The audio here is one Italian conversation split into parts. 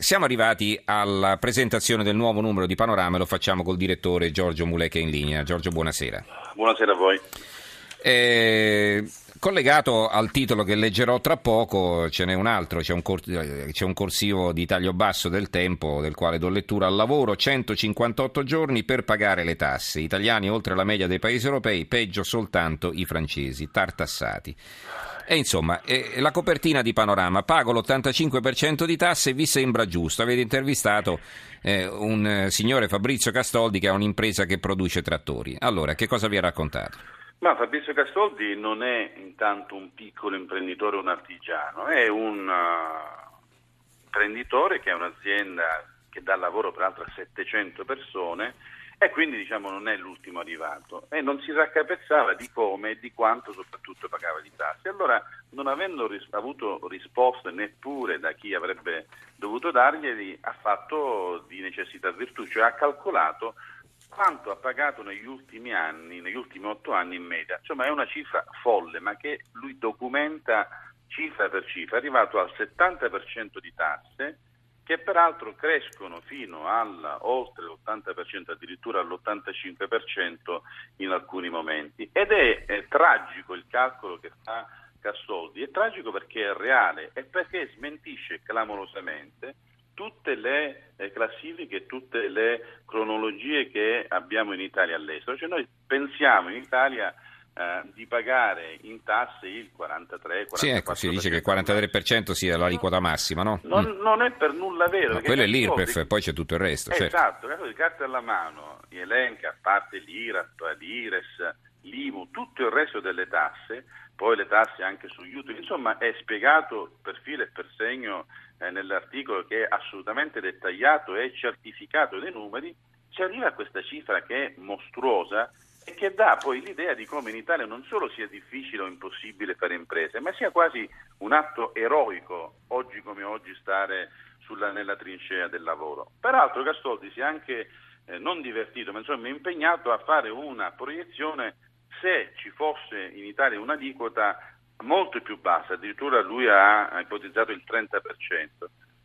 Siamo arrivati alla presentazione del nuovo numero di Panorama e lo facciamo col direttore Giorgio Muleca in linea. Giorgio, buonasera. Buonasera a voi. Eh, collegato al titolo che leggerò tra poco, ce n'è un altro, c'è un, cor- c'è un, corsivo di taglio basso del tempo del quale do lettura al lavoro, 158 giorni per pagare le tasse, italiani oltre la media dei paesi europei, peggio soltanto i francesi, tartassati. E insomma, eh, la copertina di Panorama, pago l'85% di tasse, vi sembra giusto? Avete intervistato eh, un eh, signore Fabrizio Castoldi che ha un'impresa che produce trattori. Allora, che cosa vi ha raccontato? Ma Fabrizio Castoldi non è intanto un piccolo imprenditore o un artigiano, è un uh, imprenditore che ha un'azienda che dà lavoro peraltro a 700 persone e quindi diciamo non è l'ultimo arrivato e non si raccapezzava di come e di quanto soprattutto pagava di tasse. Allora non avendo ris- avuto risposte neppure da chi avrebbe dovuto darglieli ha fatto di necessità virtù, cioè ha calcolato quanto ha pagato negli ultimi anni, negli ultimi otto anni in media. Insomma è una cifra folle ma che lui documenta cifra per cifra, è arrivato al 70% di tasse che peraltro crescono fino al oltre l'80%, addirittura all'85% in alcuni momenti. Ed è, è tragico il calcolo che fa Cassoldi, è tragico perché è reale e perché smentisce clamorosamente tutte le eh, classifiche, tutte le cronologie che abbiamo in Italia all'estero. Cioè noi pensiamo in Italia eh, di pagare in tasse il 43 44 Sì, ecco, si dice che il 43% sia l'aliquota massima, no? Non, mm. non, è per nulla vero. Ma quello è l'IRPEF, e poi c'è tutto il resto. Certo. Esatto, certo. di carta alla mano, elenca, a parte l'IRAP, l'IRES, l'IMU, tutto il resto delle tasse, poi le tasse anche sugli utili, insomma è spiegato per filo e per segno eh, nell'articolo che è assolutamente dettagliato e certificato dei numeri, si arriva a questa cifra che è mostruosa e che dà poi l'idea di come in Italia non solo sia difficile o impossibile fare imprese, ma sia quasi un atto eroico oggi come oggi stare sulla, nella trincea del lavoro. Peraltro Castoldi si è anche eh, non divertito, ma insomma impegnato a fare una proiezione se ci fosse in Italia un'aliquota molto più bassa, addirittura lui ha ipotizzato il 30%.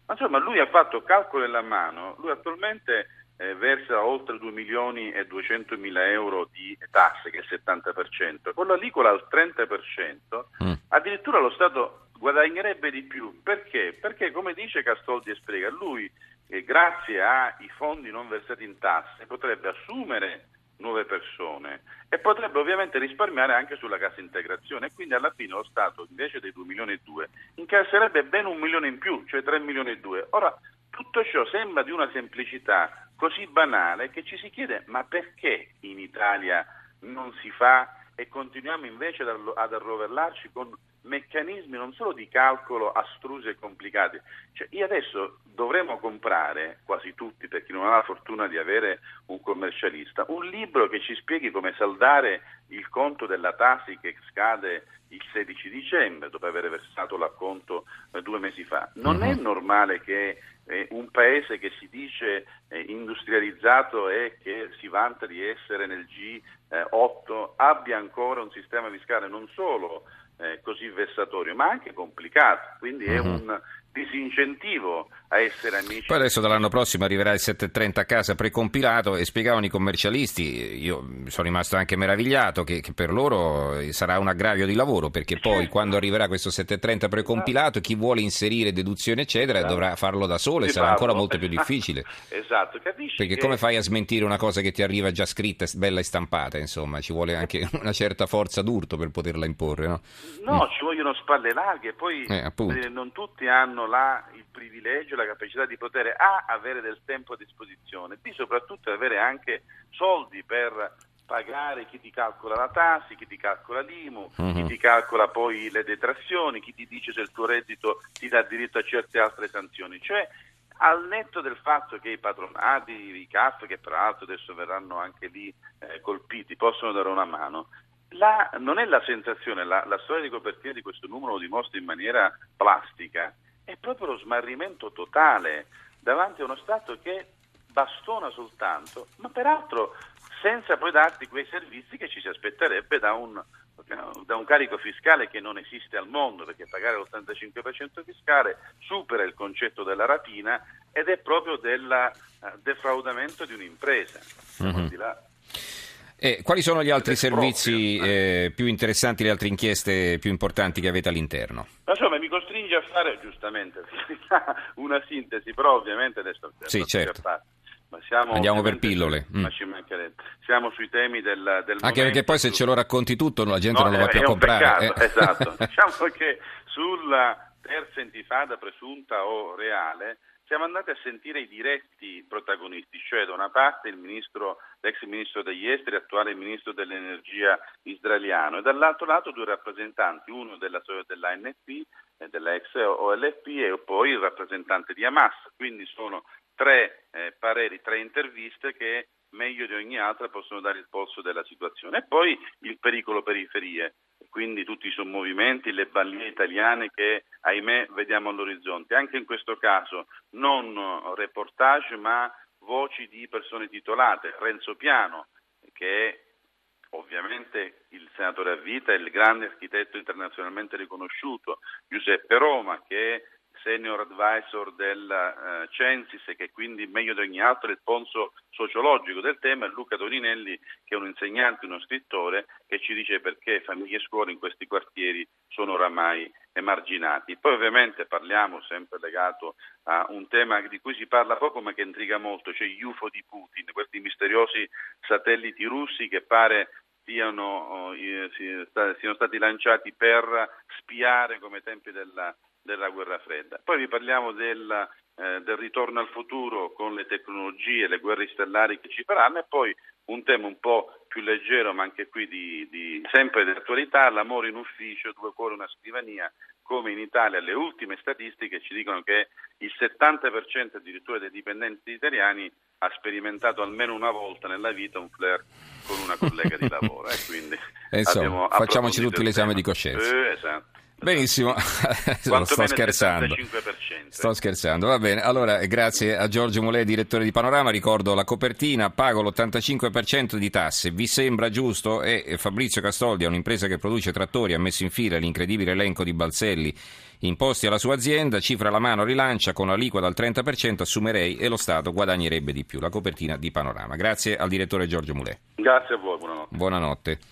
Ma insomma lui ha fatto calcolo alla mano, lui attualmente eh, versa oltre 2 milioni e 200 mila euro di tasse, che è il 70%, con l'aliquota al 30%, mm. addirittura lo Stato guadagnerebbe di più. Perché? Perché come dice Castoldi e spiega, lui eh, grazie ai fondi non versati in tasse potrebbe assumere nuove persone e potrebbe ovviamente risparmiare anche sulla cassa integrazione e quindi alla fine lo Stato invece dei 2 milioni e 2 incasserebbe ben un milione in più, cioè 3 milioni e 2. Ora tutto ciò sembra di una semplicità così banale che ci si chiede ma perché in Italia non si fa? E continuiamo invece ad arrovellarci con meccanismi non solo di calcolo astrusi e complicati. Cioè, io adesso dovremmo comprare, quasi tutti, per chi non ha la fortuna di avere un commercialista, un libro che ci spieghi come saldare il conto della Tasi che scade il 16 dicembre, dopo aver versato l'acconto eh, due mesi fa. Non è mhm. normale che eh, un paese che si dice eh, industrializzato e che si vanta di essere nel G8 abbia ancora un sistema fiscale non solo eh, così vessatorio, ma anche complicato. Quindi è mhm. un disincentivo a essere amici. Poi adesso dall'anno prossimo arriverà il 730 a casa precompilato e spiegavano i commercialisti, io sono rimasto anche meravigliato che, che per loro sarà un aggravio di lavoro perché poi certo. quando arriverà questo 730 precompilato chi vuole inserire deduzioni eccetera esatto. dovrà farlo da solo e sarà ancora molto più difficile. esatto, capisci? Perché che... come fai a smentire una cosa che ti arriva già scritta, bella e stampata, insomma, ci vuole anche una certa forza d'urto per poterla imporre, no? No, mm. ci vogliono spalle larghe, poi eh, eh, non tutti hanno la, il privilegio, la capacità di poter A, avere del tempo a disposizione, B, soprattutto avere anche soldi per pagare chi ti calcola la tassi, chi ti calcola l'IMU, uh-huh. chi mhm. ti calcola poi le detrazioni, chi ti dice se il tuo reddito ti dà diritto a certe altre sanzioni. Cioè, al netto del fatto che i patronati, i CAF, che peraltro adesso verranno anche lì eh, colpiti, possono dare una mano, la, non è la sensazione, la, la storia di copertina di questo numero lo dimostra in maniera plastica, è proprio lo smarrimento totale davanti a uno Stato che bastona soltanto, ma peraltro senza poi darti quei servizi che ci si aspetterebbe da un da un carico fiscale che non esiste al mondo, perché pagare l'85% fiscale supera il concetto della rapina ed è proprio del uh, defraudamento di un'impresa. Mm-hmm. Eh, quali sono gli altri servizi eh, più interessanti, le altre inchieste più importanti che avete all'interno? Insomma, mi costringe a fare giustamente una sintesi, però ovviamente adesso sì, certo. Andiamo per pillole. Mm. Siamo sui temi del, del Anche perché poi se ce lo racconti tutto la gente no, non lo va più a comprare. Eh. Esatto. diciamo che sulla terza intifada presunta o reale siamo andati a sentire i diretti protagonisti, cioè da una parte ministro, l'ex ministro degli esteri, attuale ministro dell'energia israeliano, e dall'altro lato due rappresentanti, uno della, dell'ANP, eh, dell'ex OLP e poi il rappresentante di Hamas. Quindi sono tre eh, pareri, tre interviste che meglio di ogni altra possono dare il polso della situazione. E poi il pericolo periferie, quindi tutti i sommovimenti, le banlieue italiane che ahimè vediamo all'orizzonte. Anche in questo caso non reportage ma voci di persone titolate. Renzo Piano, che è ovviamente il senatore a vita, il grande architetto internazionalmente riconosciuto, Giuseppe Roma, che è senior advisor del uh, Censis che quindi meglio di ogni altro è il ponzo sociologico del tema, e Luca Toninelli che è un insegnante, uno scrittore che ci dice perché famiglie e scuole in questi quartieri sono oramai emarginati. Poi ovviamente parliamo sempre legato a un tema di cui si parla poco ma che intriga molto, cioè gli UFO di Putin, questi misteriosi satelliti russi che pare siano, eh, siano stati lanciati per spiare come tempi della della guerra fredda. Poi vi parliamo del, eh, del ritorno al futuro con le tecnologie, le guerre stellari che ci faranno e poi un tema un po' più leggero ma anche qui di, di, sempre di attualità, l'amore in ufficio, due cuori una scrivania, come in Italia le ultime statistiche ci dicono che il 70% addirittura dei dipendenti italiani ha sperimentato almeno una volta nella vita un flirt con una collega di lavoro. Eh, quindi insomma, facciamoci tutti l'esame di coscienza. Eh, esatto. Benissimo, sto scherzando. Sto scherzando, va bene. Allora, grazie a Giorgio Mulè, direttore di Panorama. Ricordo la copertina, pago l'85% di tasse. Vi sembra giusto? E Fabrizio Castoldi un'impresa che produce trattori, ha messo in fila l'incredibile elenco di balzelli imposti alla sua azienda, cifra alla mano, rilancia con l'aliquota al 30%, assumerei e lo Stato guadagnerebbe di più. La copertina di Panorama. Grazie al direttore Giorgio Mulè. Grazie a voi, buonanotte. Buonanotte.